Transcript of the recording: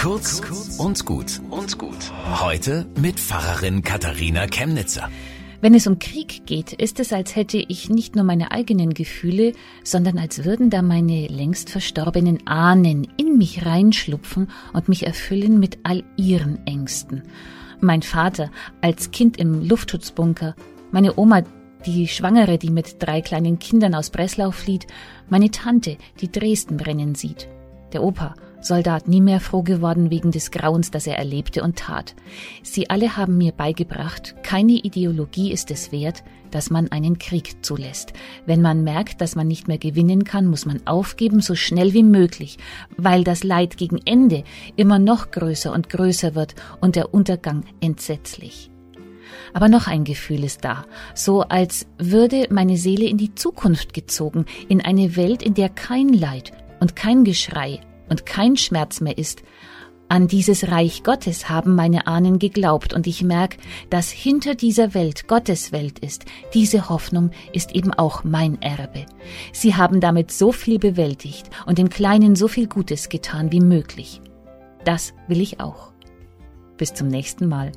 Kurz und gut und gut. Heute mit Pfarrerin Katharina Chemnitzer. Wenn es um Krieg geht, ist es, als hätte ich nicht nur meine eigenen Gefühle, sondern als würden da meine längst verstorbenen Ahnen in mich reinschlupfen und mich erfüllen mit all ihren Ängsten. Mein Vater als Kind im Luftschutzbunker, meine Oma, die Schwangere, die mit drei kleinen Kindern aus Breslau flieht, meine Tante, die Dresden brennen sieht, der Opa, Soldat, nie mehr froh geworden wegen des Grauens, das er erlebte und tat. Sie alle haben mir beigebracht, keine Ideologie ist es wert, dass man einen Krieg zulässt. Wenn man merkt, dass man nicht mehr gewinnen kann, muss man aufgeben, so schnell wie möglich, weil das Leid gegen Ende immer noch größer und größer wird und der Untergang entsetzlich. Aber noch ein Gefühl ist da, so als würde meine Seele in die Zukunft gezogen, in eine Welt, in der kein Leid und kein Geschrei und kein Schmerz mehr ist. An dieses Reich Gottes haben meine Ahnen geglaubt und ich merke, dass hinter dieser Welt Gottes Welt ist. Diese Hoffnung ist eben auch mein Erbe. Sie haben damit so viel bewältigt und den Kleinen so viel Gutes getan wie möglich. Das will ich auch. Bis zum nächsten Mal.